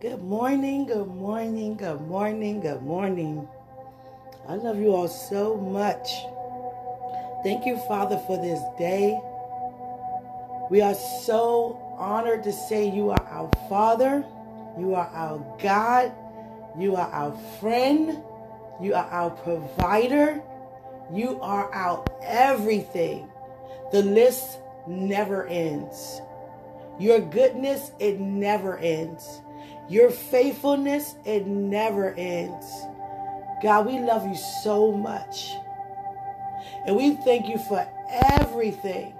Good morning, good morning, good morning, good morning. I love you all so much. Thank you, Father, for this day. We are so honored to say you are our Father, you are our God, you are our friend, you are our provider, you are our everything. The list never ends. Your goodness, it never ends. Your faithfulness, it never ends. God, we love you so much. And we thank you for everything.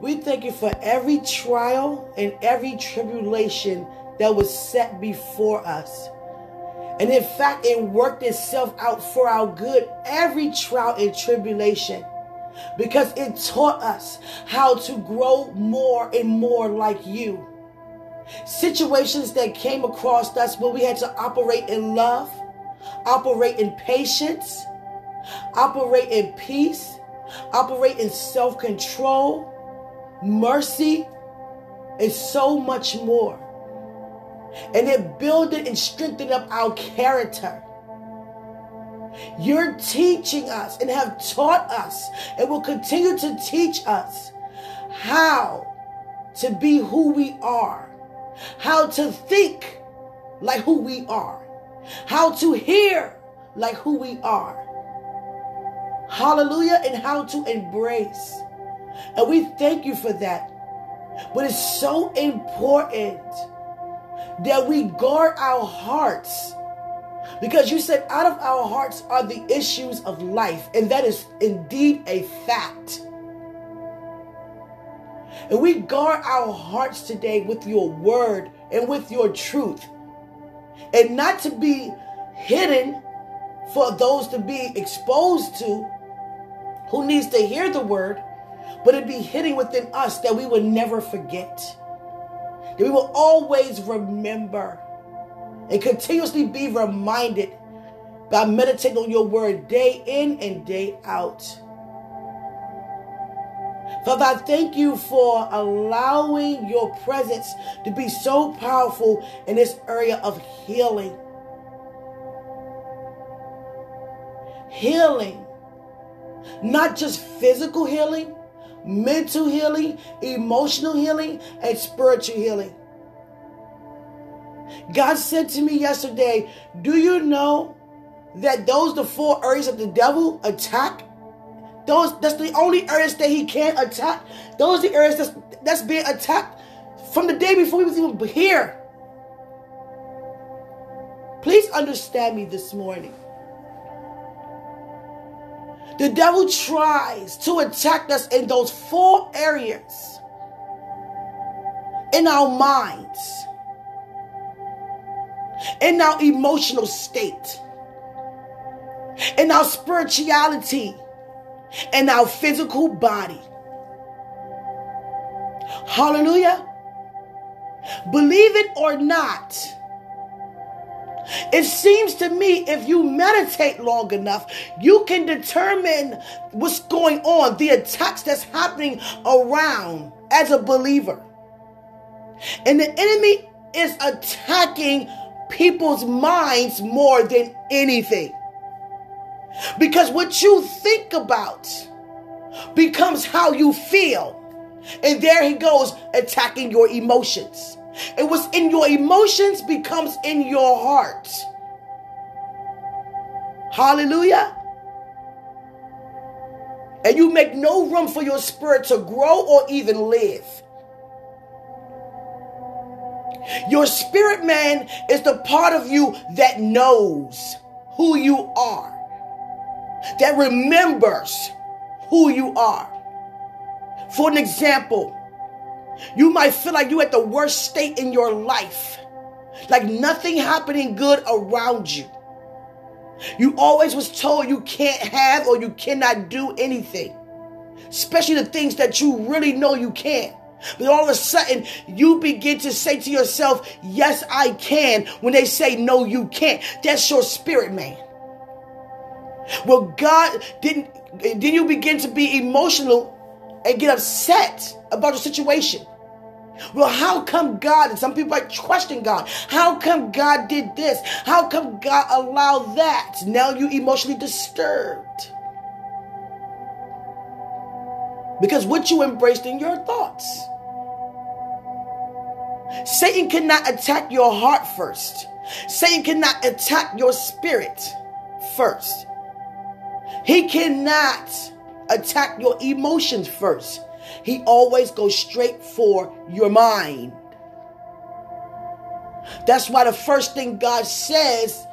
We thank you for every trial and every tribulation that was set before us. And in fact, it worked itself out for our good, every trial and tribulation, because it taught us how to grow more and more like you. Situations that came across us where we had to operate in love, operate in patience, operate in peace, operate in self control, mercy, and so much more. And it builded and strengthened up our character. You're teaching us and have taught us and will continue to teach us how to be who we are, how to think like who we are, how to hear like who we are. Hallelujah, and how to embrace. And we thank you for that. But it's so important that we guard our hearts because you said out of our hearts are the issues of life, and that is indeed a fact. And we guard our hearts today with your word and with your truth, and not to be hidden for those to be exposed to who needs to hear the word, but it be hidden within us that we will never forget, that we will always remember and continuously be reminded by meditating on your word day in and day out. Father, I thank you for allowing your presence to be so powerful in this area of healing. Healing, not just physical healing, mental healing, emotional healing, and spiritual healing. God said to me yesterday, Do you know that those the four areas of the devil attack? Those that's the only areas that he can't attack. Those are the areas that's that's being attacked from the day before he was even here. Please understand me this morning. The devil tries to attack us in those four areas in our minds in our emotional state, in our spirituality, in our physical body. Hallelujah. Believe it or not, it seems to me if you meditate long enough, you can determine what's going on, the attacks that's happening around as a believer. And the enemy is attacking people's minds more than anything. Because what you think about becomes how you feel. And there he goes attacking your emotions. And what's in your emotions becomes in your heart. Hallelujah. And you make no room for your spirit to grow or even live. Your spirit man is the part of you that knows who you are, that remembers who you are. For an example, you might feel like you're at the worst state in your life, like nothing happening good around you. You always was told you can't have or you cannot do anything, especially the things that you really know you can't. But all of a sudden, you begin to say to yourself, Yes, I can, when they say, No, you can't. That's your spirit, man. Well, God didn't, then you begin to be emotional and get upset about the situation. Well, how come God, and some people are questioning God, how come God did this? How come God allowed that? Now you emotionally disturbed. Because what you embraced in your thoughts. Satan cannot attack your heart first. Satan cannot attack your spirit first. He cannot attack your emotions first. He always goes straight for your mind. That's why the first thing God says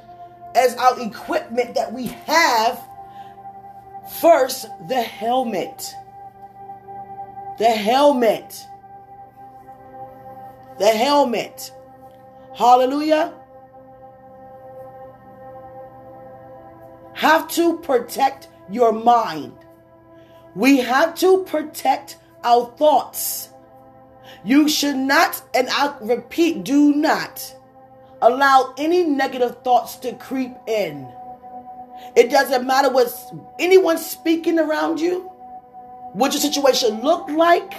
as our equipment that we have first the helmet. The helmet. The helmet. Hallelujah. Have to protect your mind. We have to protect our thoughts. You should not, and I repeat, do not allow any negative thoughts to creep in. It doesn't matter what anyone speaking around you, what your situation looked like.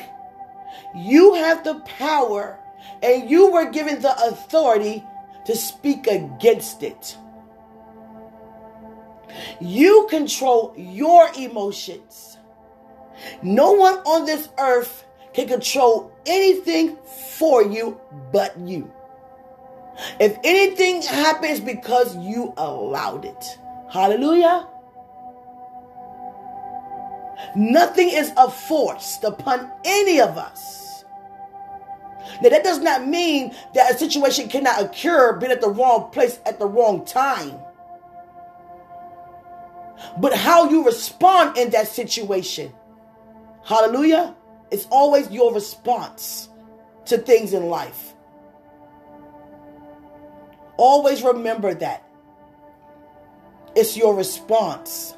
You have the power and you were given the authority to speak against it. You control your emotions. No one on this earth can control anything for you but you. If anything happens because you allowed it. Hallelujah. Nothing is forced upon any of us. Now, that does not mean that a situation cannot occur being at the wrong place at the wrong time. But how you respond in that situation Hallelujah. It's always your response to things in life. Always remember that. It's your response.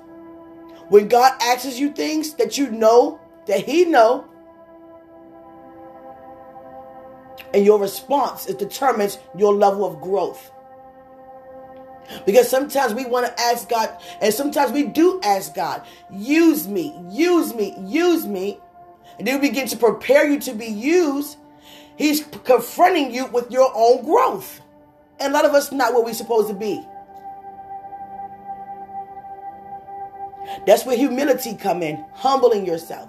When God asks you things that you know that he know and your response it determines your level of growth. Because sometimes we want to ask God, and sometimes we do ask God, use me, use me, use me. And then we begin to prepare you to be used. He's confronting you with your own growth. And a lot of us not where we're supposed to be. That's where humility come in, humbling yourself,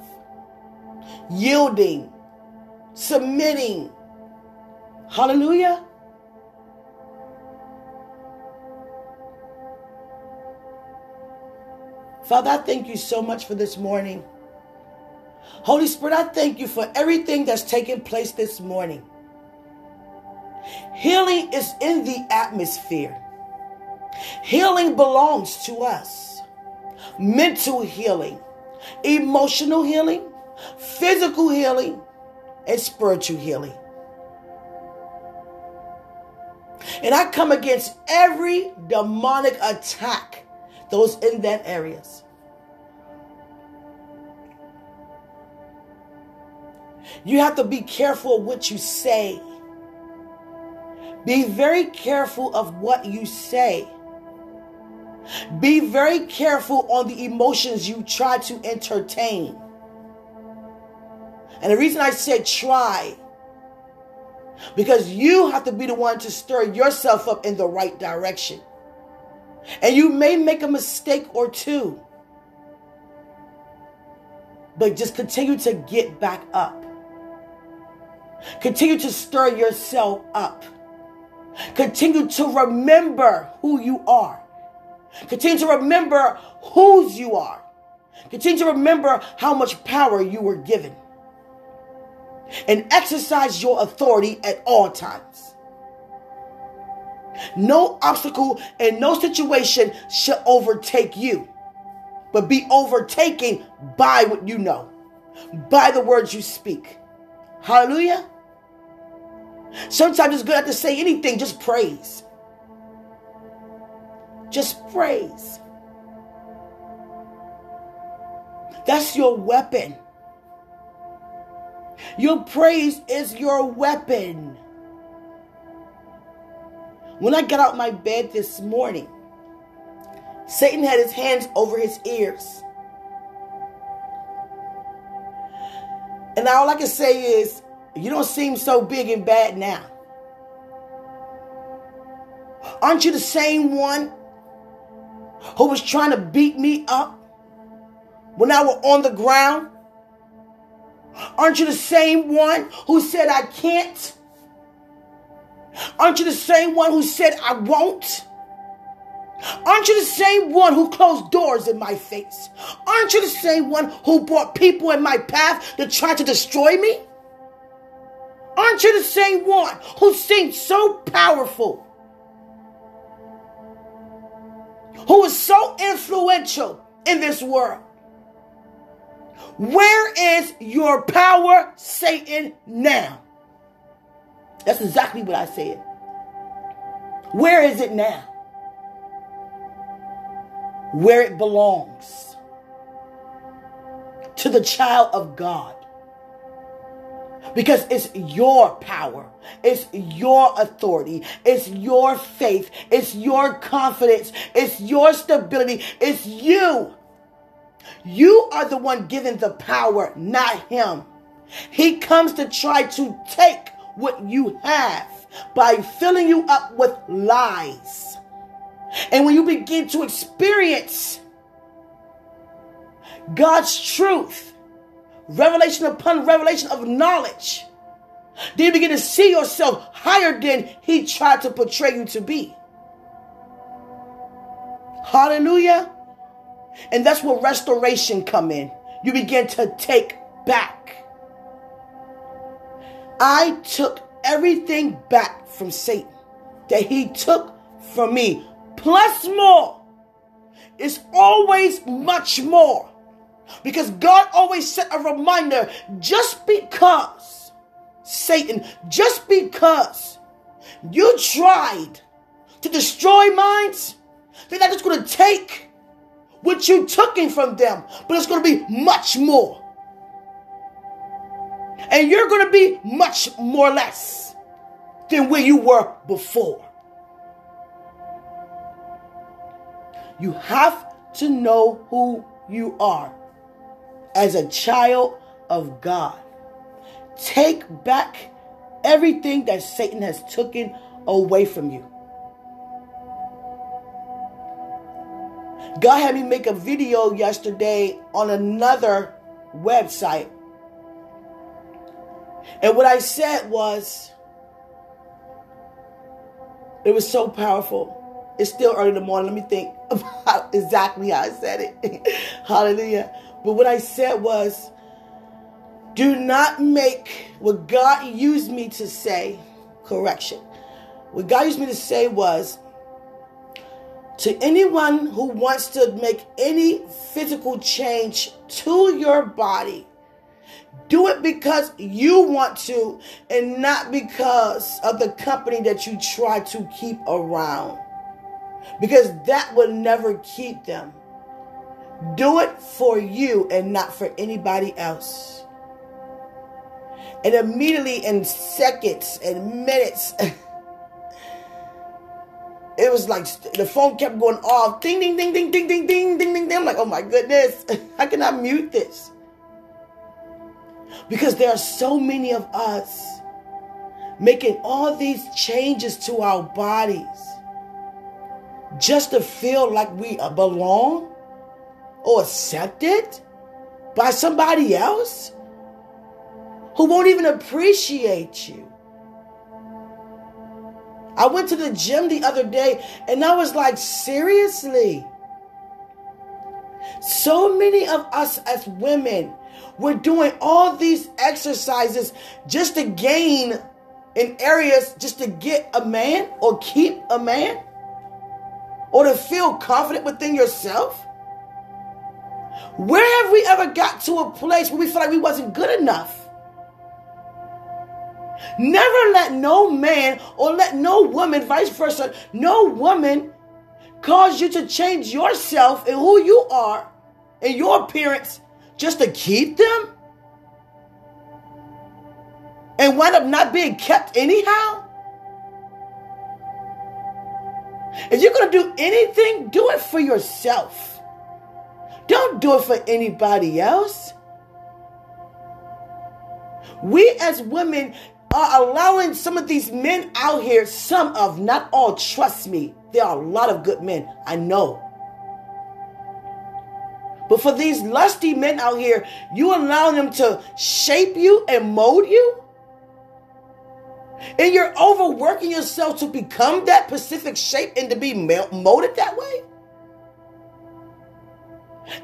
yielding, submitting. Hallelujah. Father, I thank you so much for this morning. Holy Spirit, I thank you for everything that's taken place this morning. Healing is in the atmosphere. Healing belongs to us. Mental healing, emotional healing, physical healing, and spiritual healing. And I come against every demonic attack those in that areas. You have to be careful what you say. Be very careful of what you say. Be very careful on the emotions you try to entertain. And the reason I said try, because you have to be the one to stir yourself up in the right direction. And you may make a mistake or two. But just continue to get back up. Continue to stir yourself up. Continue to remember who you are. Continue to remember whose you are. Continue to remember how much power you were given. And exercise your authority at all times. No obstacle and no situation shall overtake you, but be overtaken by what you know, by the words you speak. Hallelujah. Sometimes it's good not to say anything, just praise. Just praise. That's your weapon. Your praise is your weapon. When I got out my bed this morning, Satan had his hands over his ears. And all I can say is, You don't seem so big and bad now. Aren't you the same one who was trying to beat me up when I was on the ground? Aren't you the same one who said I can't? Aren't you the same one who said I won't? Aren't you the same one who closed doors in my face? Aren't you the same one who brought people in my path to try to destroy me? Aren't you the same one who seemed so powerful? Who is so influential in this world? Where is your power, Satan, now? That's exactly what I said. Where is it now? where it belongs to the child of God. Because it's your power, it's your authority, it's your faith, it's your confidence, it's your stability, it's you. You are the one given the power, not him. He comes to try to take what you have by filling you up with lies. And when you begin to experience God's truth, revelation upon revelation of knowledge, then you begin to see yourself higher than He tried to portray you to be. Hallelujah. And that's where restoration come in. You begin to take back. I took everything back from Satan that he took from me plus more. It's always much more. Because God always set a reminder just because, Satan, just because you tried to destroy minds, they're not just going to take what you took in from them, but it's going to be much more. And you're going to be much more less than where you were before. You have to know who you are as a child of God. Take back everything that Satan has taken away from you. God had me make a video yesterday on another website. And what I said was, it was so powerful. It's still early in the morning. Let me think about exactly how I said it. Hallelujah. But what I said was, do not make what God used me to say, correction. What God used me to say was, to anyone who wants to make any physical change to your body, do it because you want to and not because of the company that you try to keep around because that will never keep them. Do it for you and not for anybody else. And immediately in seconds and minutes, it was like the phone kept going off. Ding, ding, ding, ding, ding, ding, ding, ding, ding. I'm like, oh my goodness, how can I mute this? Because there are so many of us making all these changes to our bodies just to feel like we belong or accepted by somebody else who won't even appreciate you. I went to the gym the other day and I was like, seriously? So many of us as women, we're doing all these exercises just to gain in areas just to get a man or keep a man or to feel confident within yourself? Where have we ever got to a place where we feel like we wasn't good enough? Never let no man or let no woman, vice versa, no woman cause you to change yourself and who you are and your appearance just to keep them and wind up not being kept anyhow. If you're going to do anything, do it for yourself. Don't do it for anybody else. We as women are allowing some of these men out here, some of, not all, trust me, there are a lot of good men. I know. But for these lusty men out here, you allowing them to shape you and mold you? And you're overworking yourself to become that specific shape and to be molded that way?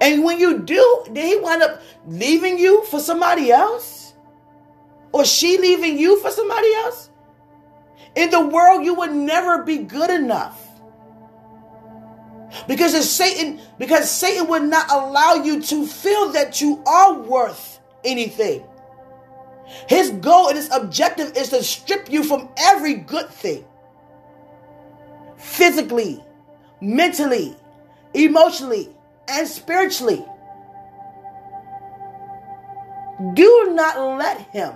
And when you do, did he wind up leaving you for somebody else? Or she leaving you for somebody else? In the world, you would never be good enough. Because Satan, because Satan would not allow you to feel that you are worth anything. His goal and his objective is to strip you from every good thing. Physically, mentally, emotionally, and spiritually. Do not let him.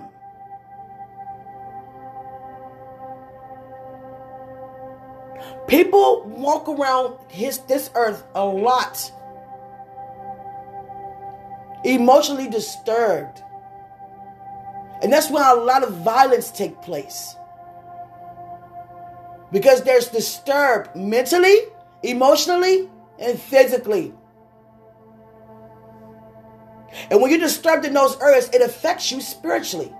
People walk around his this earth a lot emotionally disturbed. And that's why a lot of violence take place. Because there's disturbed mentally, emotionally, and physically. And when you're disturbed in those areas, it affects you spiritually.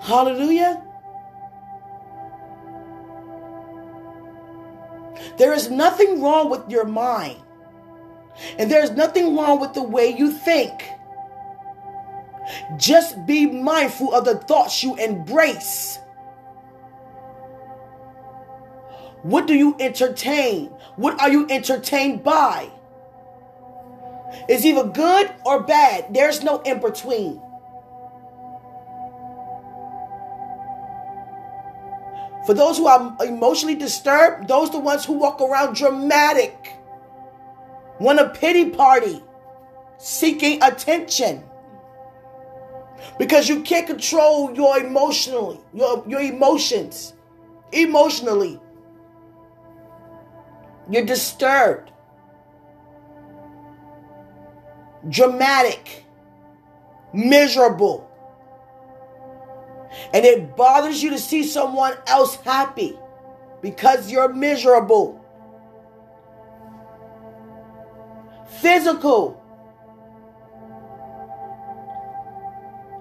Hallelujah. There is nothing wrong with your mind. And there's nothing wrong with the way you think. Just be mindful of the thoughts you embrace. What do you entertain? What are you entertained by? It's either good or bad. There's no in between. For those who are emotionally disturbed, those are the ones who walk around dramatic, want a pity party, seeking attention. Because you can't control your emotionally, your, your emotions. Emotionally. You're disturbed. Dramatic. Miserable. And it bothers you to see someone else happy because you're miserable. Physical.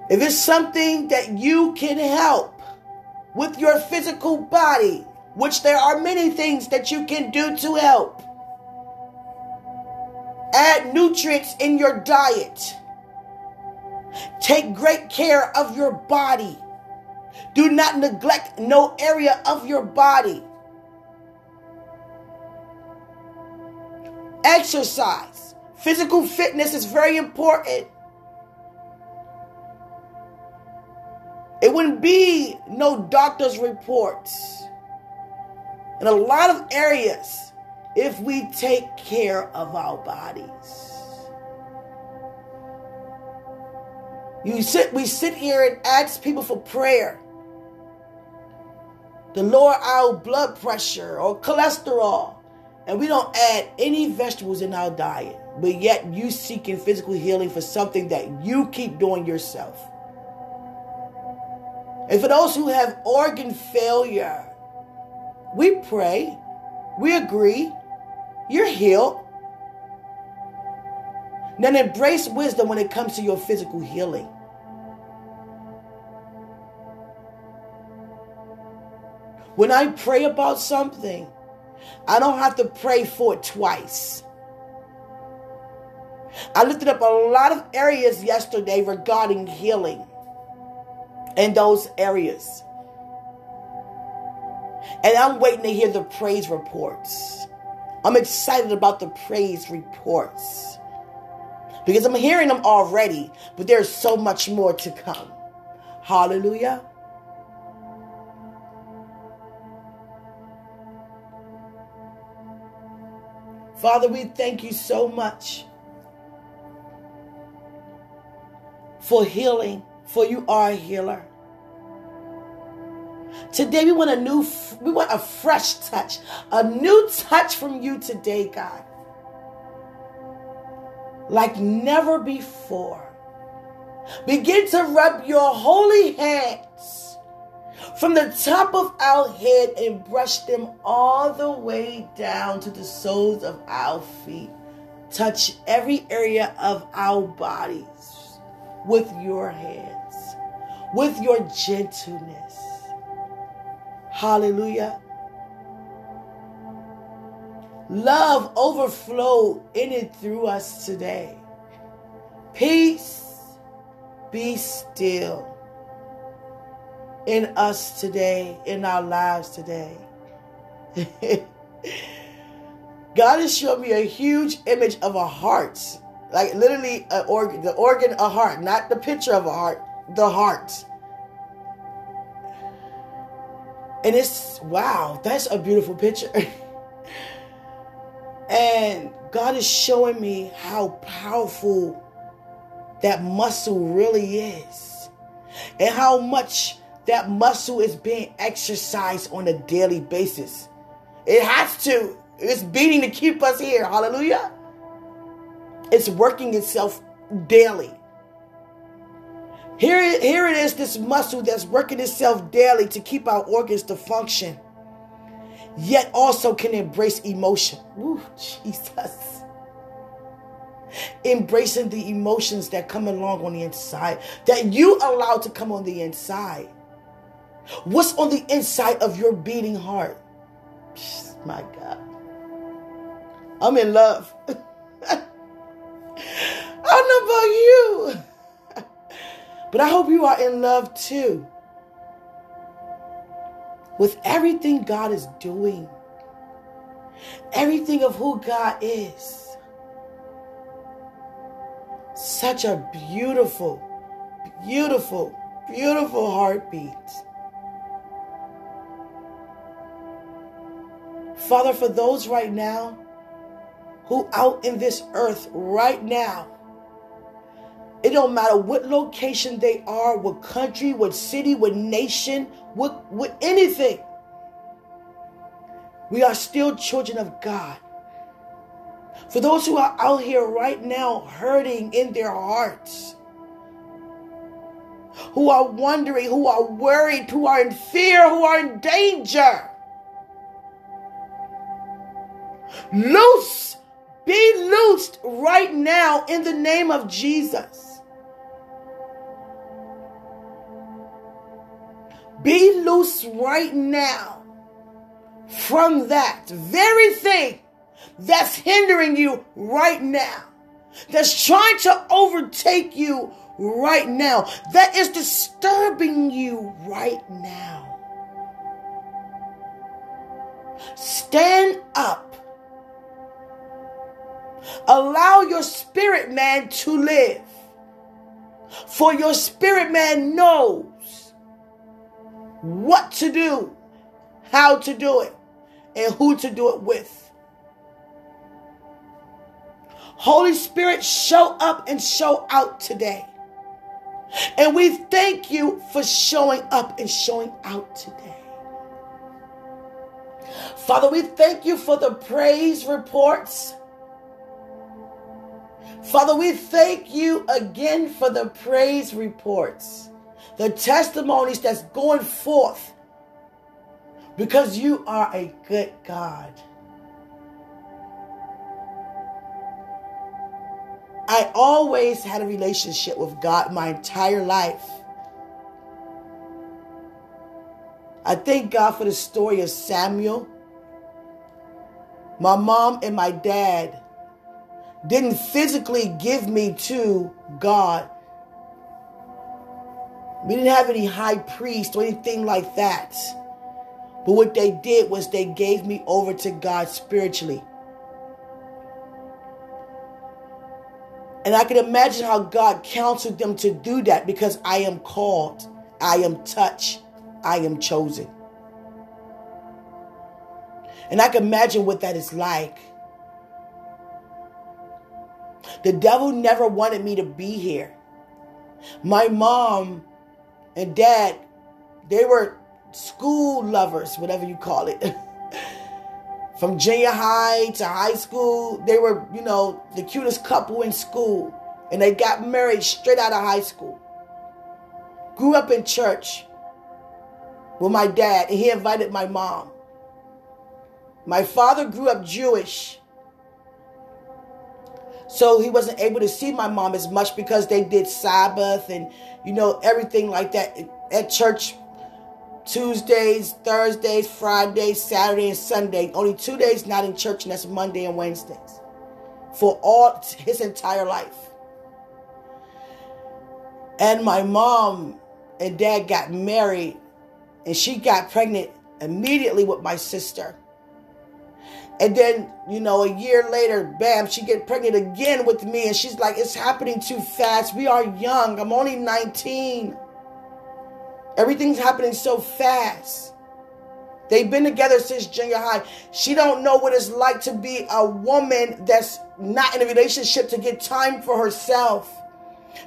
If it's something that you can help with your physical body, which there are many things that you can do to help, add nutrients in your diet. Take great care of your body. Do not neglect no area of your body. Exercise. Physical fitness is very important. It wouldn't be no doctor's reports in a lot of areas if we take care of our bodies. You sit, we sit here and ask people for prayer to lower our blood pressure or cholesterol, and we don't add any vegetables in our diet. But yet, you seeking physical healing for something that you keep doing yourself. And for those who have organ failure, we pray, we agree, you're healed. Then embrace wisdom when it comes to your physical healing. When I pray about something, I don't have to pray for it twice. I lifted up a lot of areas yesterday regarding healing in those areas. And I'm waiting to hear the praise reports. I'm excited about the praise reports because I'm hearing them already, but there's so much more to come. Hallelujah. Father, we thank you so much for healing, for you are a healer. Today we want a new we want a fresh touch, a new touch from you today, God like never before. Begin to rub your holy hands from the top of our head and brush them all the way down to the soles of our feet. Touch every area of our bodies with your hands, with your gentleness. Hallelujah. Love overflow in and through us today. Peace be still in us today, in our lives today. God has shown me a huge image of a heart, like literally an organ, the organ, a heart, not the picture of a heart, the heart. And it's wow, that's a beautiful picture. and God is showing me how powerful that muscle really is and how much that muscle is being exercised on a daily basis. It has to. It's beating to keep us here. Hallelujah. It's working itself daily. Here, here it is, this muscle that's working itself daily to keep our organs to function, yet also can embrace emotion. Ooh, Jesus embracing the emotions that come along on the inside, that you allow to come on the inside. What's on the inside of your beating heart? My God. I'm in love. I don't know about you, but I hope you are in love too. With everything God is doing, everything of who God is such a beautiful, beautiful, beautiful heartbeat. Father, for those right now who out in this earth right now, it don't matter what location they are, what country, what city, what nation, what, what anything. We are still children of God. For those who are out here right now hurting in their hearts, who are wondering, who are worried, who are in fear, who are in danger. Loose, be loosed right now in the name of Jesus. Be loose right now from that very thing that's hindering you right now, that's trying to overtake you right now, that is disturbing you right now. Stand up. Allow your spirit man to live. For your spirit man knows what to do, how to do it, and who to do it with. Holy Spirit, show up and show out today. And we thank you for showing up and showing out today. Father, we thank you for the praise reports. Father, we thank you again for the praise reports, the testimonies that's going forth because you are a good God. I always had a relationship with God my entire life. I thank God for the story of Samuel. My mom and my dad didn't physically give me to God. We didn't have any high priest or anything like that. But what they did was they gave me over to God spiritually. And I can imagine how God counseled them to do that because I am called, I am touched, I am chosen. And I can imagine what that is like. The devil never wanted me to be here. My mom and dad, they were school lovers, whatever you call it. from junior high to high school. They were, you know, the cutest couple in school. And they got married straight out of high school. Grew up in church with my dad, and he invited my mom. My father grew up Jewish. So he wasn't able to see my mom as much because they did Sabbath and, you know, everything like that at church Tuesdays, Thursdays, Fridays, Saturday, and Sunday. Only two days not in church, and that's Monday and Wednesdays. For all his entire life. And my mom and dad got married, and she got pregnant immediately with my sister. And then, you know, a year later, bam, she get pregnant again with me. And she's like, it's happening too fast. We are young. I'm only 19. Everything's happening so fast. They've been together since junior high. She don't know what it's like to be a woman that's not in a relationship to get time for herself.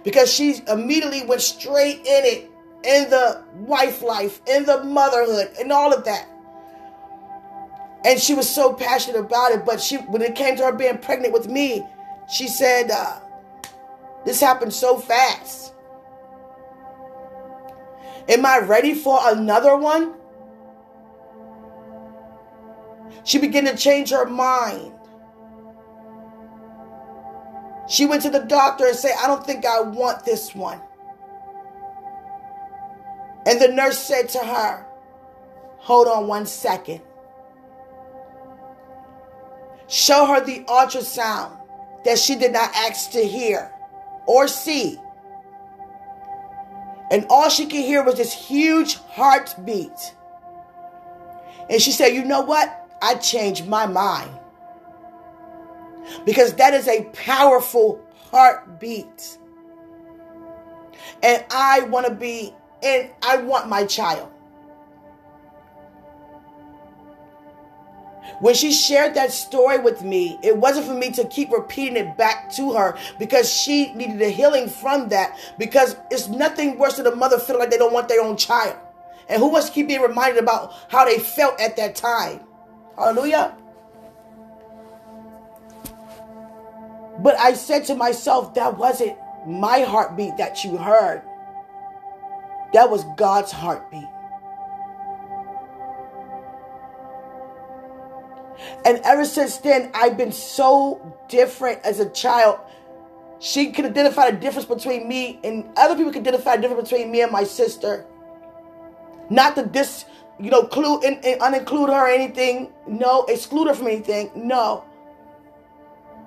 Because she immediately went straight in it, in the wife life, in the motherhood, and all of that. And she was so passionate about it. But she, when it came to her being pregnant with me, she said, uh, "This happened so fast. Am I ready for another one?" She began to change her mind. She went to the doctor and said, I don't think I want this one. And the nurse said to her, Hold on one second. Show her the ultrasound that she did not ask to hear or see. And all she could hear was this huge heartbeat. And she said, You know what? I changed my mind. Because that is a powerful heartbeat. And I want to be, and I want my child. When she shared that story with me, it wasn't for me to keep repeating it back to her because she needed a healing from that. Because it's nothing worse than a mother feeling like they don't want their own child. And who wants to keep being reminded about how they felt at that time? Hallelujah. But I said to myself, that wasn't my heartbeat that you heard. That was God's heartbeat. And ever since then, I've been so different as a child. She could identify the difference between me and other people could identify the difference between me and my sister. Not to dis, you know, clue and, uninclude her or anything. No, exclude her from anything. No.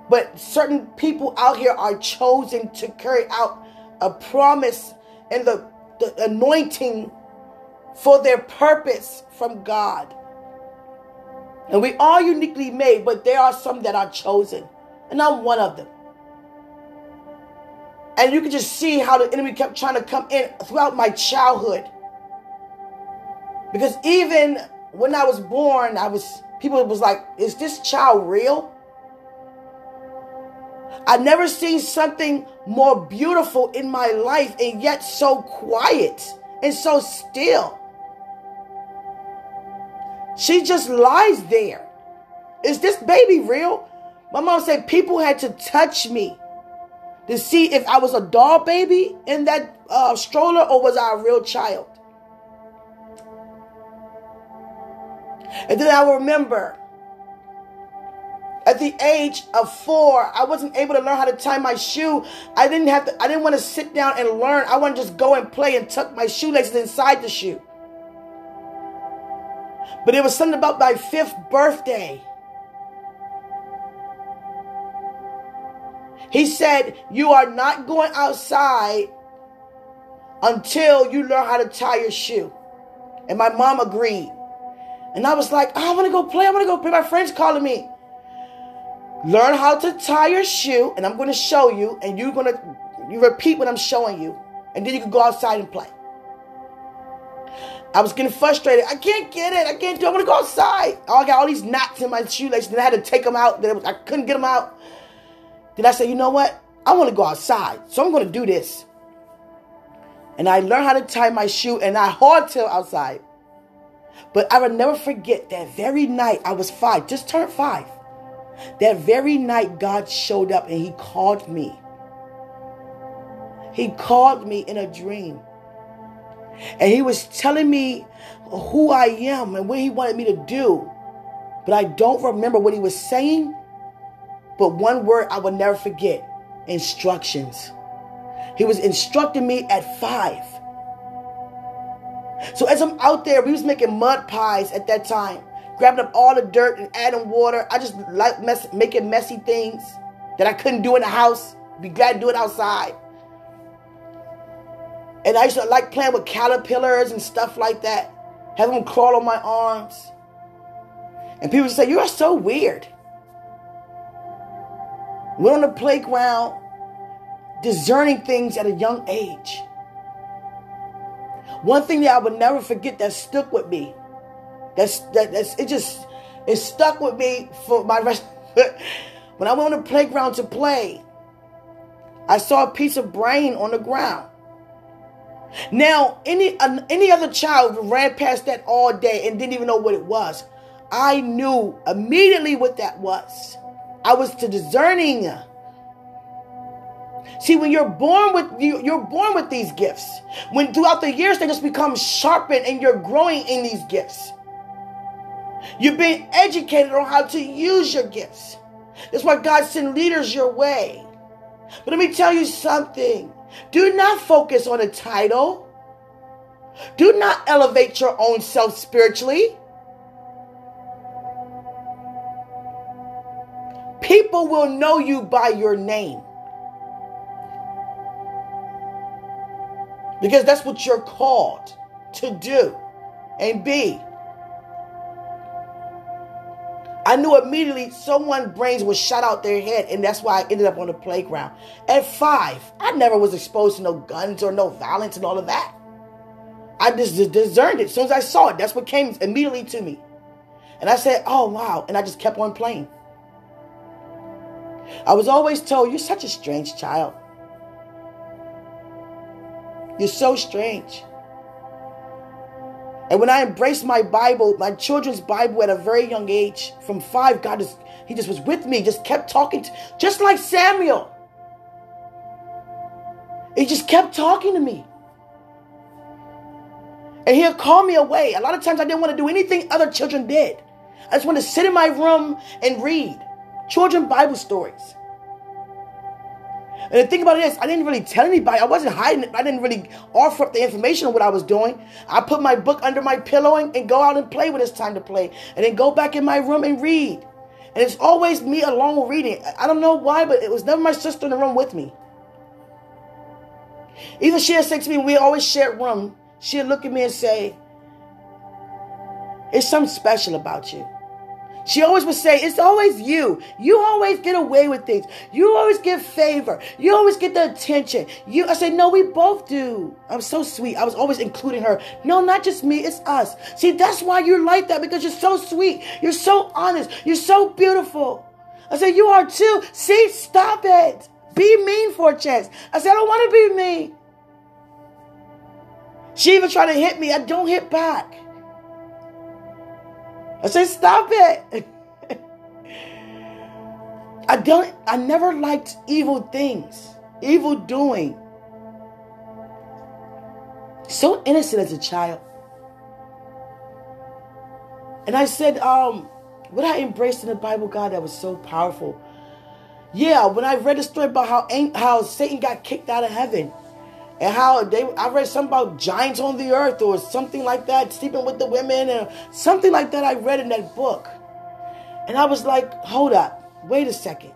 But certain people out here are chosen to carry out a promise and the, the anointing for their purpose from God. And we are uniquely made, but there are some that are chosen. And I'm one of them. And you can just see how the enemy kept trying to come in throughout my childhood. Because even when I was born, I was people was like, is this child real? I never seen something more beautiful in my life and yet so quiet and so still. She just lies there. Is this baby real? My mom said people had to touch me to see if I was a doll baby in that uh, stroller or was I a real child. And then I remember at the age of four, I wasn't able to learn how to tie my shoe. I didn't have to, I didn't want to sit down and learn. I want to just go and play and tuck my shoelaces inside the shoe. But it was something about my fifth birthday. He said, You are not going outside until you learn how to tie your shoe. And my mom agreed. And I was like, oh, I want to go play. I want to go play. My friend's calling me. Learn how to tie your shoe, and I'm going to show you, and you're going to you repeat what I'm showing you, and then you can go outside and play. I was getting frustrated. I can't get it. I can't do it. I want to go outside. Oh, I got all these knots in my shoelaces. Then I had to take them out. Then I couldn't get them out. Then I said, you know what? I want to go outside. So I'm going to do this. And I learned how to tie my shoe and I hauled till outside. But I will never forget that very night I was five, just turned five. That very night God showed up and he called me. he called me in a dream. And he was telling me who I am and what he wanted me to do. But I don't remember what he was saying. But one word I will never forget instructions. He was instructing me at five. So as I'm out there, we was making mud pies at that time, grabbing up all the dirt and adding water. I just like mess, making messy things that I couldn't do in the house. Be glad to do it outside. And I used to like playing with caterpillars and stuff like that, having them crawl on my arms. And people say, You are so weird. We're on the playground, discerning things at a young age. One thing that I would never forget that stuck with me. That's that, that's it just it stuck with me for my rest. when I went on the playground to play, I saw a piece of brain on the ground. Now, any any other child ran past that all day and didn't even know what it was. I knew immediately what that was. I was to discerning. See, when you're born with you, you're born with these gifts. When throughout the years they just become sharpened and you're growing in these gifts. You're being educated on how to use your gifts. That's why God sent leaders your way. But let me tell you something. Do not focus on a title. Do not elevate your own self spiritually. People will know you by your name. Because that's what you're called to do and be. I knew immediately someone's brains was shot out their head, and that's why I ended up on the playground. At five, I never was exposed to no guns or no violence and all of that. I just discerned it. As soon as I saw it, that's what came immediately to me. And I said, Oh, wow. And I just kept on playing. I was always told, You're such a strange child. You're so strange. And when I embraced my Bible, my children's Bible at a very young age, from five, God just He just was with me, just kept talking, to, just like Samuel. He just kept talking to me. And he'll call me away. A lot of times I didn't want to do anything other children did. I just want to sit in my room and read children Bible stories. And the thing about it is, I didn't really tell anybody. I wasn't hiding it. I didn't really offer up the information on what I was doing. I put my book under my pillow and, and go out and play when it's time to play. And then go back in my room and read. And it's always me alone reading. I don't know why, but it was never my sister in the room with me. Even she'd say to me, we always shared room. She'd look at me and say, It's something special about you. She always would say, It's always you. You always get away with things. You always get favor. You always get the attention. You I said, No, we both do. I'm so sweet. I was always including her. No, not just me, it's us. See, that's why you're like that, because you're so sweet. You're so honest. You're so beautiful. I said, You are too. See, stop it. Be mean for a chance. I said, I don't want to be mean. She even tried to hit me. I don't hit back. I said, stop it. I don't I never liked evil things, evil doing. So innocent as a child. And I said, um, what I embraced in the Bible, God, that was so powerful. Yeah, when I read the story about how how Satan got kicked out of heaven and how they I read something about giants on the earth or something like that, sleeping with the women and something like that I read in that book. And I was like, hold up, wait a second.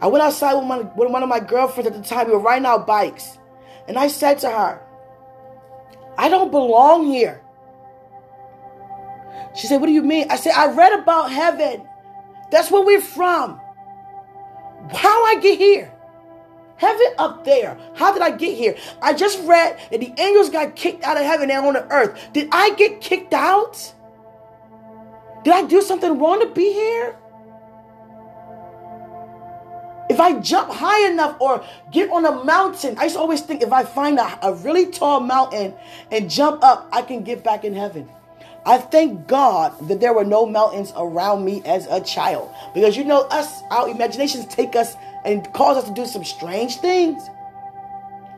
I went outside with, my, with one of my girlfriends at the time. We were riding our bikes. And I said to her, I don't belong here. She said, What do you mean? I said, I read about heaven. That's where we're from. How I get here? Heaven up there. How did I get here? I just read that the angels got kicked out of heaven and on the earth. Did I get kicked out? Did I do something wrong to be here? If I jump high enough or get on a mountain, I to always think if I find a, a really tall mountain and jump up, I can get back in heaven. I thank God that there were no mountains around me as a child. Because you know, us, our imaginations take us and cause us to do some strange things.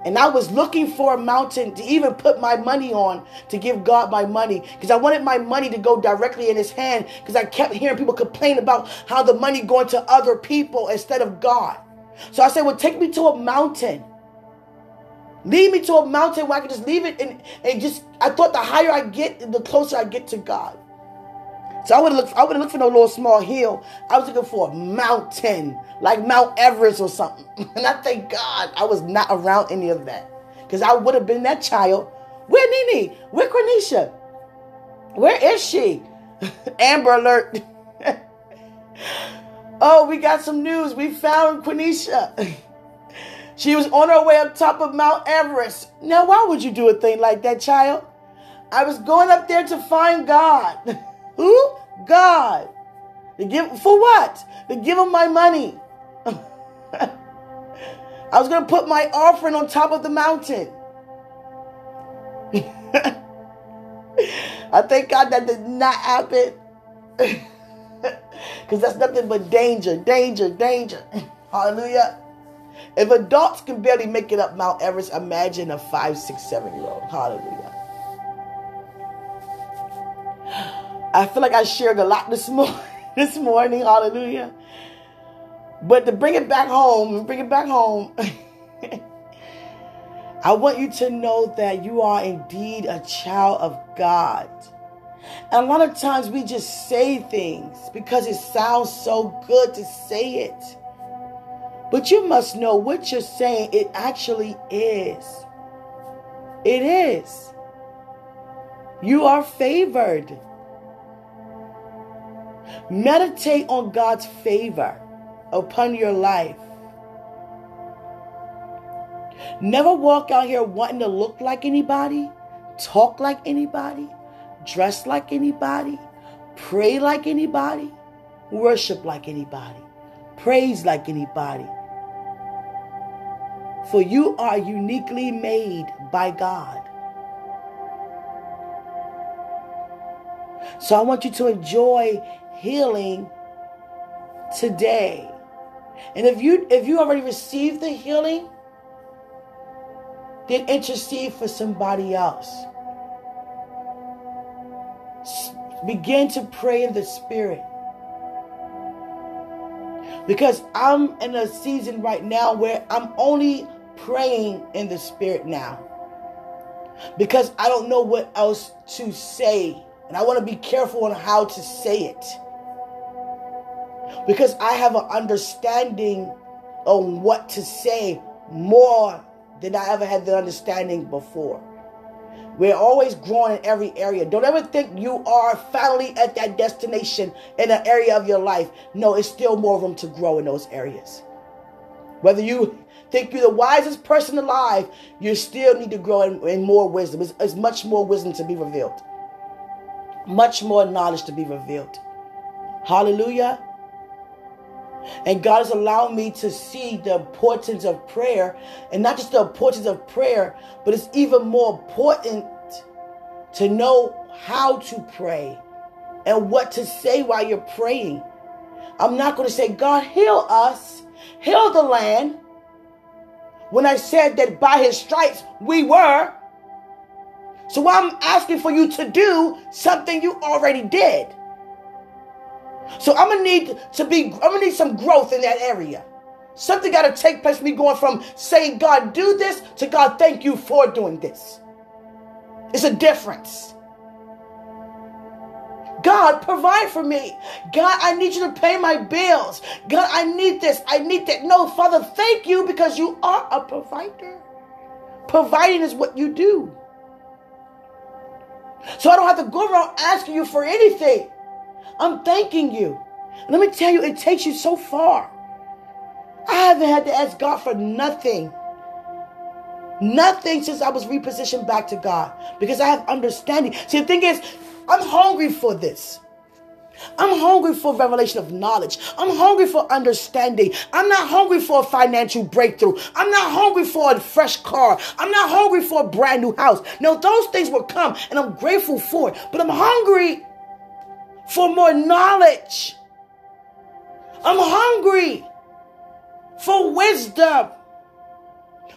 And I was looking for a mountain to even put my money on to give God my money because I wanted my money to go directly in his hand because I kept hearing people complain about how the money going to other people instead of God. So I said, well, take me to a mountain. Lead me to a mountain where I can just leave it and, and just I thought the higher I get, the closer I get to God. So I would look I would look for no little small hill. I was looking for a mountain, like Mount Everest or something. And I thank God I was not around any of that. Because I would have been that child. Where Nene? Where Cornisha? Where is she? Amber alert. oh, we got some news. We found Quenisha. she was on her way up top of Mount Everest. Now, why would you do a thing like that, child? I was going up there to find God. Who? God. To give for what? To give him my money. I was to put my offering on top of the mountain. I thank God that did not happen. Because that's nothing but danger, danger, danger. Hallelujah. If adults can barely make it up Mount Everest, imagine a five, six, seven year old. Hallelujah. I feel like I shared a lot this morning. This morning, hallelujah. But to bring it back home, bring it back home. I want you to know that you are indeed a child of God. And a lot of times we just say things because it sounds so good to say it. But you must know what you're saying, it actually is. It is. You are favored. Meditate on God's favor upon your life. Never walk out here wanting to look like anybody, talk like anybody, dress like anybody, pray like anybody, worship like anybody, praise like anybody. For you are uniquely made by God. So I want you to enjoy healing today. And if you if you already received the healing, then intercede for somebody else. Begin to pray in the spirit. Because I'm in a season right now where I'm only praying in the spirit now. Because I don't know what else to say. And I want to be careful on how to say it because I have an understanding on what to say more than I ever had the understanding before. We're always growing in every area. Don't ever think you are finally at that destination in an area of your life. No, it's still more room to grow in those areas. Whether you think you're the wisest person alive, you still need to grow in, in more wisdom. It's, it's much more wisdom to be revealed, much more knowledge to be revealed. Hallelujah. And God has allowed me to see the importance of prayer, and not just the importance of prayer, but it's even more important to know how to pray and what to say while you're praying. I'm not going to say, God, heal us, heal the land. When I said that by his stripes we were. So I'm asking for you to do something you already did. So I'm gonna need to be, I'm gonna need some growth in that area. Something got to take place. Me going from saying, God, do this to God, thank you for doing this. It's a difference. God, provide for me. God, I need you to pay my bills. God, I need this. I need that. No, Father, thank you because you are a provider. Providing is what you do. So I don't have to go around asking you for anything. I'm thanking you. Let me tell you, it takes you so far. I haven't had to ask God for nothing. Nothing since I was repositioned back to God because I have understanding. See, the thing is, I'm hungry for this. I'm hungry for revelation of knowledge. I'm hungry for understanding. I'm not hungry for a financial breakthrough. I'm not hungry for a fresh car. I'm not hungry for a brand new house. No, those things will come and I'm grateful for it. But I'm hungry for more knowledge. I'm hungry for wisdom,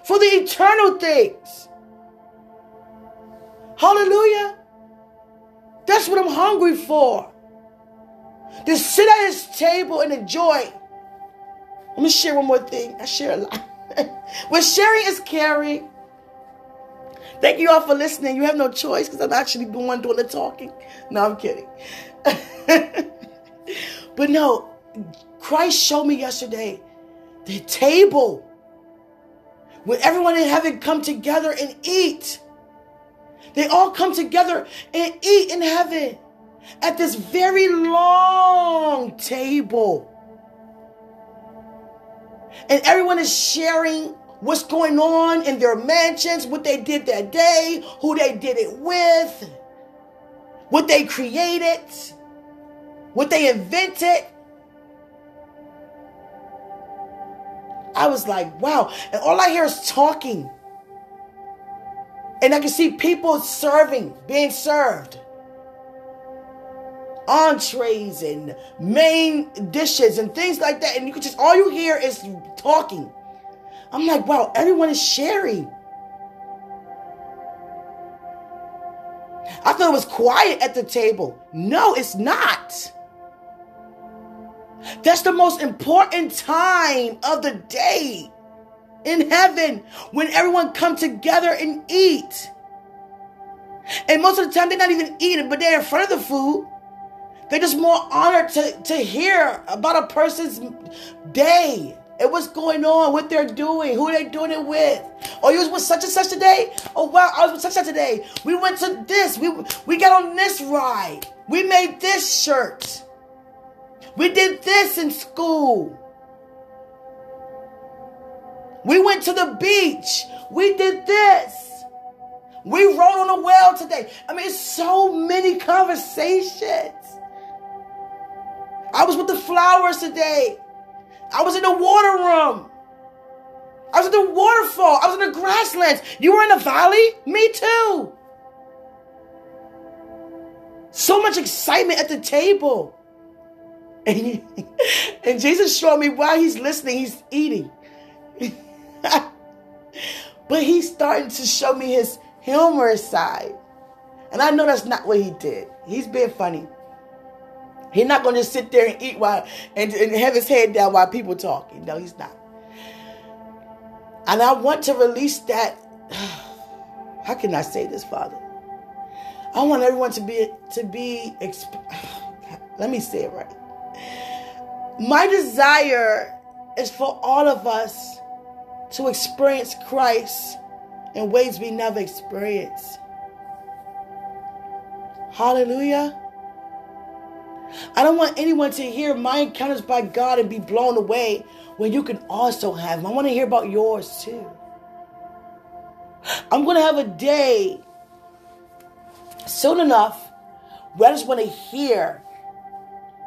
for the eternal things. Hallelujah. That's what I'm hungry for. To sit at his table and enjoy. Let me share one more thing. I share a lot. when sharing is caring. Thank you all for listening. You have no choice because I'm actually the one doing the talking. No, I'm kidding. but no, Christ showed me yesterday the table when everyone in heaven come together and eat. They all come together and eat in heaven at this very long table. And everyone is sharing what's going on in their mansions, what they did that day, who they did it with, what they created, what they invented. I was like, wow. And all I hear is talking. And I can see people serving, being served. Entrees and main dishes and things like that. And you can just, all you hear is talking. I'm like, wow, everyone is sharing. I thought it was quiet at the table. No, it's not. That's the most important time of the day in heaven when everyone come together and eat. And most of the time they're not even eating, but they're in front of the food. They're just more honored to, to hear about a person's day and what's going on, what they're doing, who they're doing it with. Oh, you was with such and such today? Oh wow, I was with such and such today. We went to this. We we got on this ride. We made this shirt. We did this in school. We went to the beach. We did this. We rode on a well today. I mean, it's so many conversations. I was with the flowers today. I was in the water room. I was at the waterfall. I was in the grasslands. You were in the valley? Me too. So much excitement at the table. And, and Jesus showed me while he's listening. He's eating. but he's starting to show me his humorous side. And I know that's not what he did. He's being funny. He's not going to sit there and eat while and, and have his head down while people talking. No, he's not. And I want to release that. How can I say this, Father? I want everyone to be to be. Let me say it right. My desire is for all of us to experience Christ in ways we never experienced. Hallelujah. I don't want anyone to hear my encounters by God and be blown away when you can also have them. I want to hear about yours too. I'm going to have a day soon enough where I just want to hear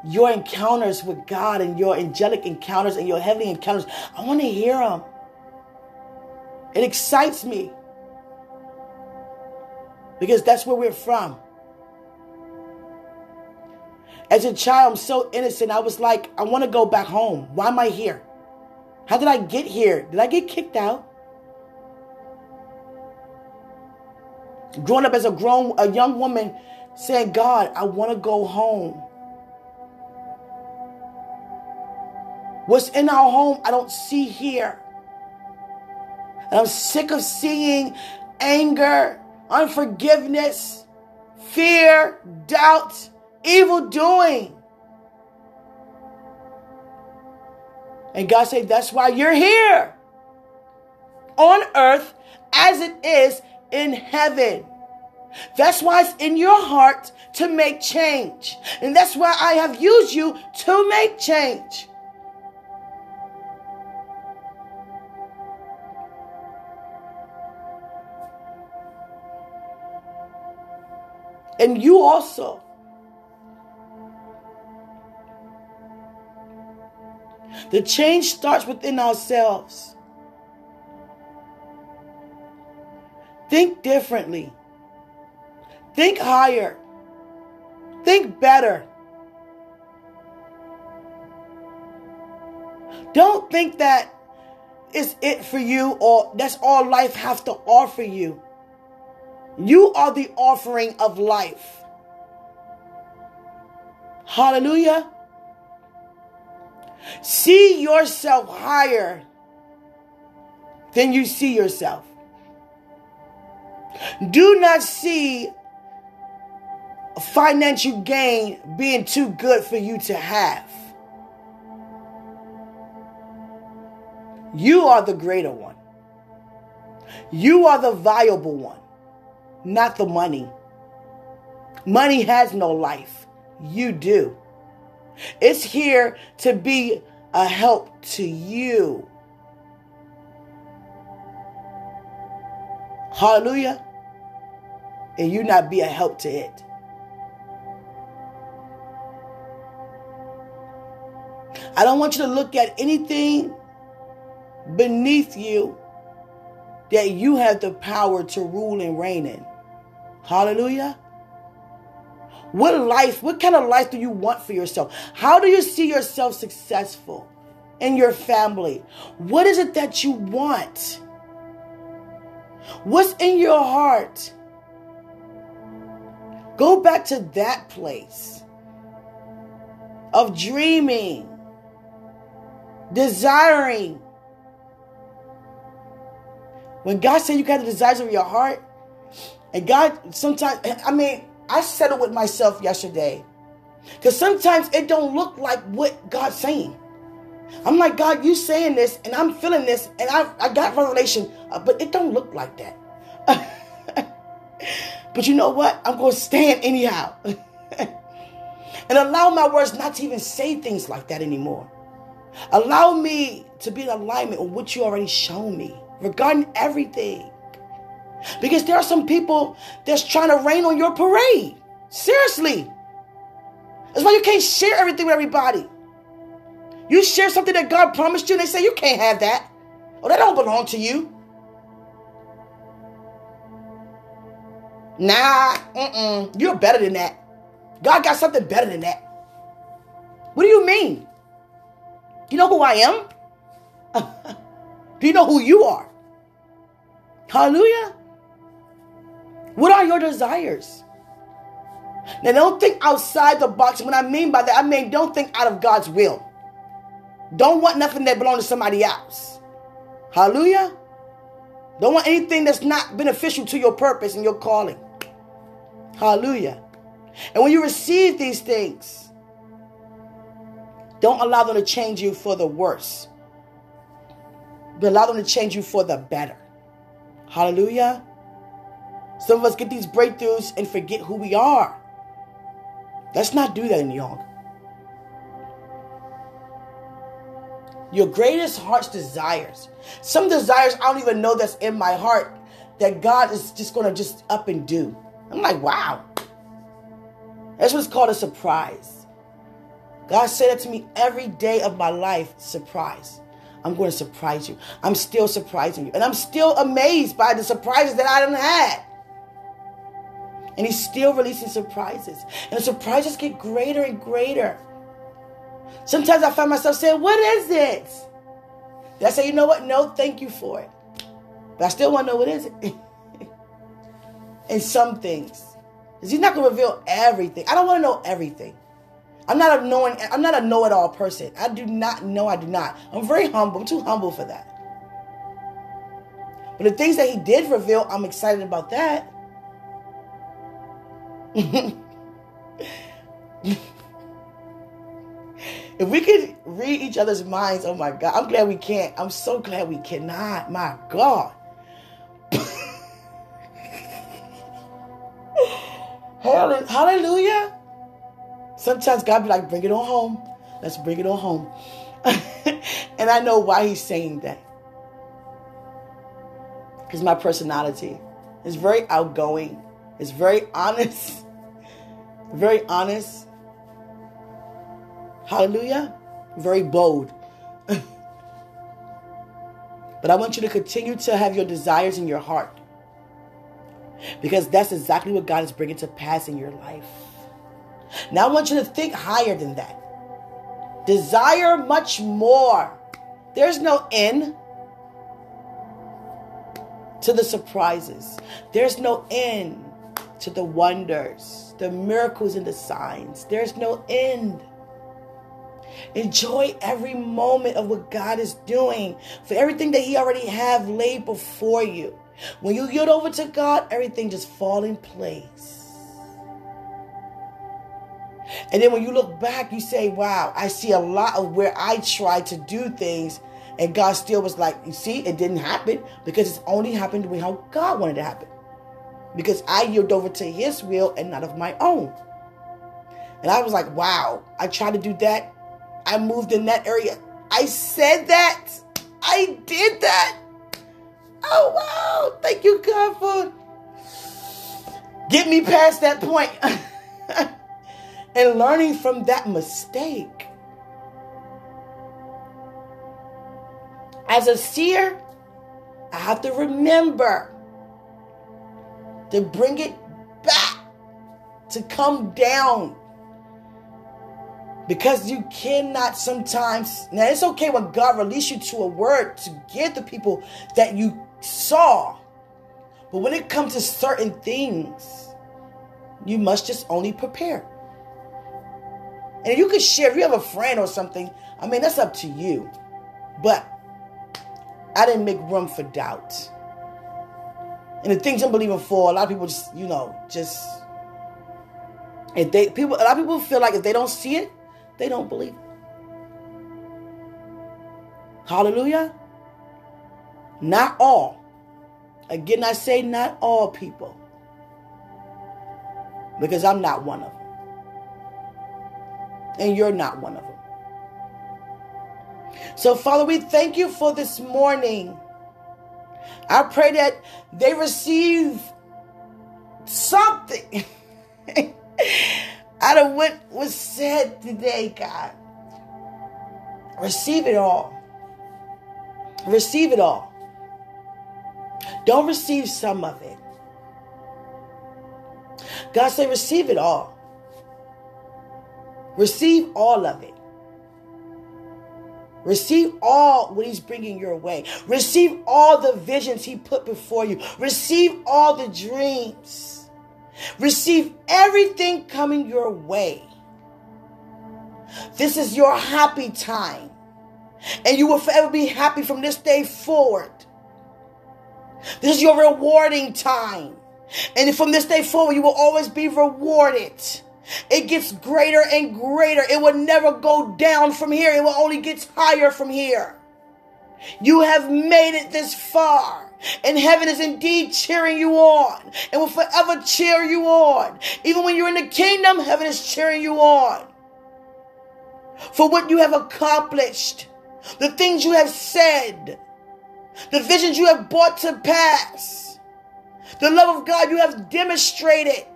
your encounters with God and your angelic encounters and your heavenly encounters. I want to hear them. It excites me because that's where we're from. As a child, I'm so innocent. I was like, I want to go back home. Why am I here? How did I get here? Did I get kicked out? Growing up as a grown, a young woman, saying, God, I want to go home. What's in our home, I don't see here. And I'm sick of seeing anger, unforgiveness, fear, doubt, evil doing. And God said, That's why you're here on earth as it is in heaven. That's why it's in your heart to make change. And that's why I have used you to make change. And you also. The change starts within ourselves. Think differently. Think higher. Think better. Don't think that is it for you or that's all life has to offer you. You are the offering of life. Hallelujah. See yourself higher than you see yourself. Do not see financial gain being too good for you to have. You are the greater one. You are the viable one, not the money. Money has no life. You do. It's here to be a help to you. Hallelujah. And you not be a help to it. I don't want you to look at anything beneath you that you have the power to rule and reign in. Hallelujah. What life, what kind of life do you want for yourself? How do you see yourself successful in your family? What is it that you want? What's in your heart? Go back to that place of dreaming, desiring. When God said you got the desires of your heart, and God sometimes, I mean, I settled with myself yesterday. Because sometimes it don't look like what God's saying. I'm like, God, you saying this, and I'm feeling this, and I, I got revelation, uh, but it don't look like that. but you know what? I'm going to stand anyhow. and allow my words not to even say things like that anymore. Allow me to be in alignment with what you already shown me regarding everything. Because there are some people that's trying to rain on your parade. Seriously. That's why you can't share everything with everybody. You share something that God promised you, and they say you can't have that. Oh, that don't belong to you. Nah, mm-mm. You're better than that. God got something better than that. What do you mean? You know who I am? do you know who you are? Hallelujah. What are your desires? Now, don't think outside the box. What I mean by that, I mean don't think out of God's will. Don't want nothing that belongs to somebody else. Hallelujah. Don't want anything that's not beneficial to your purpose and your calling. Hallelujah. And when you receive these things, don't allow them to change you for the worse, but allow them to change you for the better. Hallelujah. Some of us get these breakthroughs and forget who we are. Let's not do that any longer. Your greatest heart's desires. Some desires I don't even know that's in my heart that God is just going to just up and do. I'm like, wow. That's what's called a surprise. God said that to me every day of my life surprise. I'm going to surprise you. I'm still surprising you. And I'm still amazed by the surprises that I done had. And he's still releasing surprises. And the surprises get greater and greater. Sometimes I find myself saying, What is it? I say, You know what? No, thank you for it. But I still want to know what is it. and some things. Because he's not going to reveal everything. I don't want to know everything. I'm not a knowing, I'm not a know-it-all person. I do not know, I do not. I'm very humble. I'm too humble for that. But the things that he did reveal, I'm excited about that. if we could read each other's minds, oh my God, I'm glad we can't. I'm so glad we cannot. My God. Hallelujah. Sometimes God be like, bring it on home. Let's bring it on home. and I know why he's saying that. Because my personality is very outgoing. It's very honest. Very honest. Hallelujah. Very bold. but I want you to continue to have your desires in your heart. Because that's exactly what God is bringing to pass in your life. Now I want you to think higher than that. Desire much more. There's no end. to the surprises. There's no end to the wonders, the miracles, and the signs. There's no end. Enjoy every moment of what God is doing for everything that He already have laid before you. When you yield over to God, everything just fall in place. And then when you look back, you say, wow, I see a lot of where I tried to do things and God still was like, you see, it didn't happen because it's only happened the how God wanted it to happen. Because I yielded over to his will and not of my own. And I was like, wow, I tried to do that. I moved in that area. I said that. I did that. Oh, wow. Thank you, God, for get me past that point and learning from that mistake. As a seer, I have to remember to bring it back, to come down. Because you cannot sometimes, now it's okay when God release you to a word to give the people that you saw. But when it comes to certain things, you must just only prepare. And you can share, if you have a friend or something, I mean, that's up to you. But I didn't make room for doubt. And the things I'm believing for, a lot of people just, you know, just if they people a lot of people feel like if they don't see it, they don't believe it. Hallelujah. Not all. Again, I say not all people. Because I'm not one of them. And you're not one of them. So, Father, we thank you for this morning. I pray that they receive something out of what was said today, God. Receive it all. Receive it all. Don't receive some of it. God say, receive it all. Receive all of it. Receive all what he's bringing your way. Receive all the visions he put before you. Receive all the dreams. Receive everything coming your way. This is your happy time. And you will forever be happy from this day forward. This is your rewarding time. And from this day forward, you will always be rewarded. It gets greater and greater. It will never go down from here. It will only get higher from here. You have made it this far. And heaven is indeed cheering you on and will forever cheer you on. Even when you're in the kingdom, heaven is cheering you on. For what you have accomplished, the things you have said, the visions you have brought to pass, the love of God you have demonstrated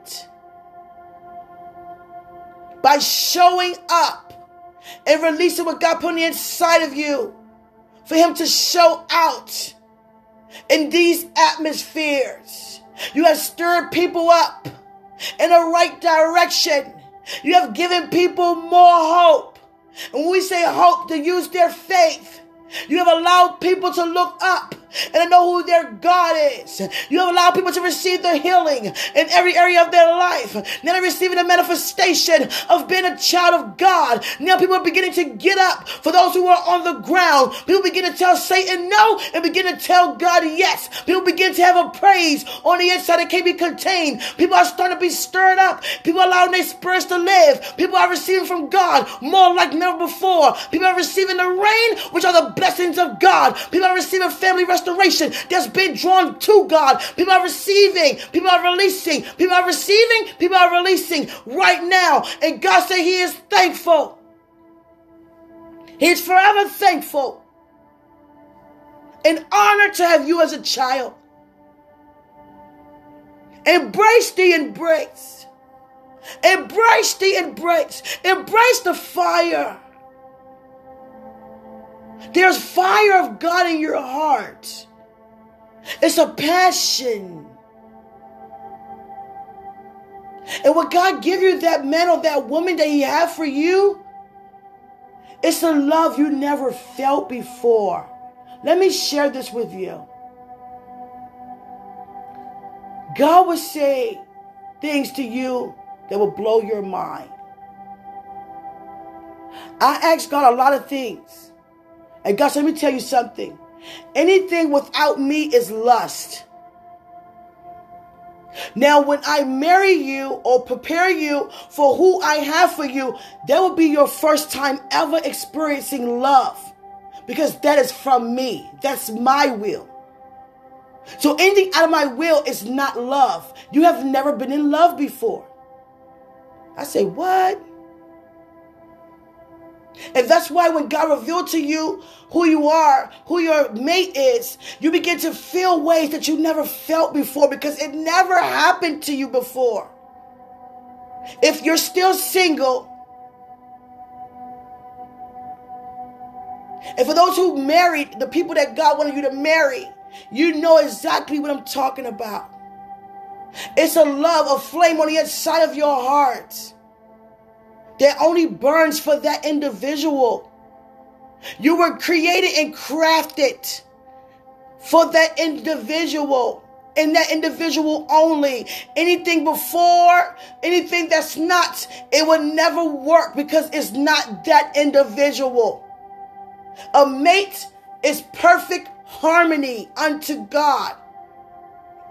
by showing up and releasing what God put on the inside of you for Him to show out in these atmospheres. You have stirred people up in the right direction. You have given people more hope. And we say hope, to use their faith. You have allowed people to look up and to know who their God is. You have allowed people to receive the healing in every area of their life. Now they're receiving a manifestation of being a child of God. Now people are beginning to get up for those who are on the ground. People begin to tell Satan no and begin to tell God yes. People begin to have a praise on the inside that can't be contained. People are starting to be stirred up. People are allowing their spirits to live. People are receiving from God more like never before. People are receiving the rain, which are the blessings of God. People are receiving family restoration restoration that's been drawn to God. People are receiving, people are releasing, people are receiving, people are releasing right now. And God said He is thankful. He's forever thankful. An honor to have you as a child. Embrace the embrace. Embrace the embrace. Embrace the fire. There's fire of God in your heart. It's a passion. And when God give you that man or that woman that he have for you, it's a love you never felt before. Let me share this with you. God will say things to you that will blow your mind. I ask God a lot of things. And God, let me tell you something. Anything without me is lust. Now, when I marry you or prepare you for who I have for you, that will be your first time ever experiencing love because that is from me. That's my will. So anything out of my will is not love. You have never been in love before. I say, what? And that's why when God revealed to you who you are, who your mate is, you begin to feel ways that you never felt before because it never happened to you before. If you're still single, and for those who married, the people that God wanted you to marry, you know exactly what I'm talking about. It's a love, a flame on the inside of your heart that only burns for that individual. You were created and crafted for that individual and that individual only. Anything before, anything that's not, it will never work because it's not that individual. A mate is perfect harmony unto God,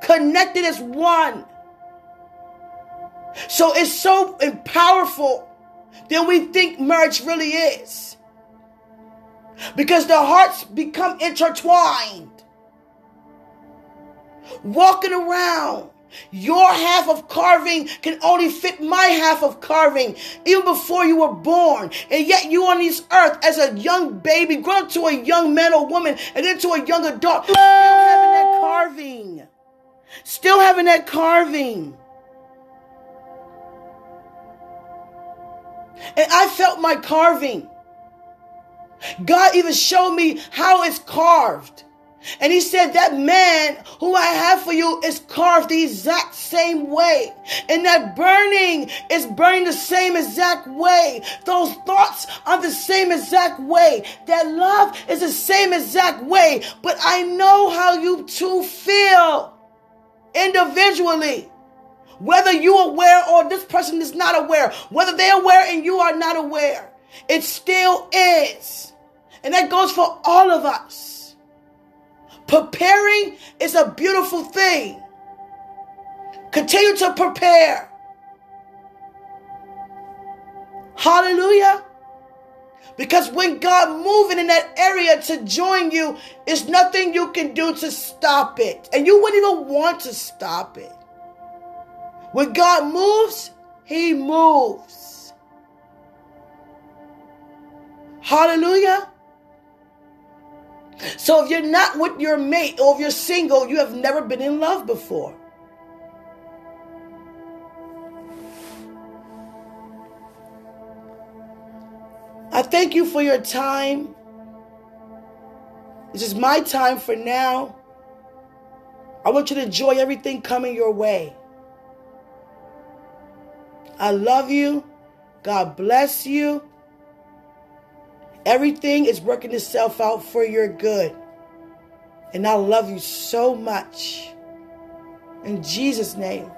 connected as one. So it's so powerful than we think marriage really is. Because the hearts become intertwined. Walking around, your half of carving can only fit my half of carving, even before you were born. And yet you on this earth as a young baby, grown to a young man or woman, and then to a young adult, still having that carving. Still having that carving. And I felt my carving. God even showed me how it's carved. And he said, That man who I have for you is carved the exact same way. And that burning is burning the same exact way. Those thoughts are the same exact way. That love is the same exact way. But I know how you two feel individually. Whether you're aware or this person is not aware, whether they're aware and you are not aware, it still is. And that goes for all of us. Preparing is a beautiful thing. Continue to prepare. Hallelujah. Because when God moving in that area to join you, there's nothing you can do to stop it. And you wouldn't even want to stop it. When God moves, He moves. Hallelujah. So if you're not with your mate or if you're single, you have never been in love before. I thank you for your time. This is my time for now. I want you to enjoy everything coming your way. I love you. God bless you. Everything is working itself out for your good. And I love you so much. In Jesus' name.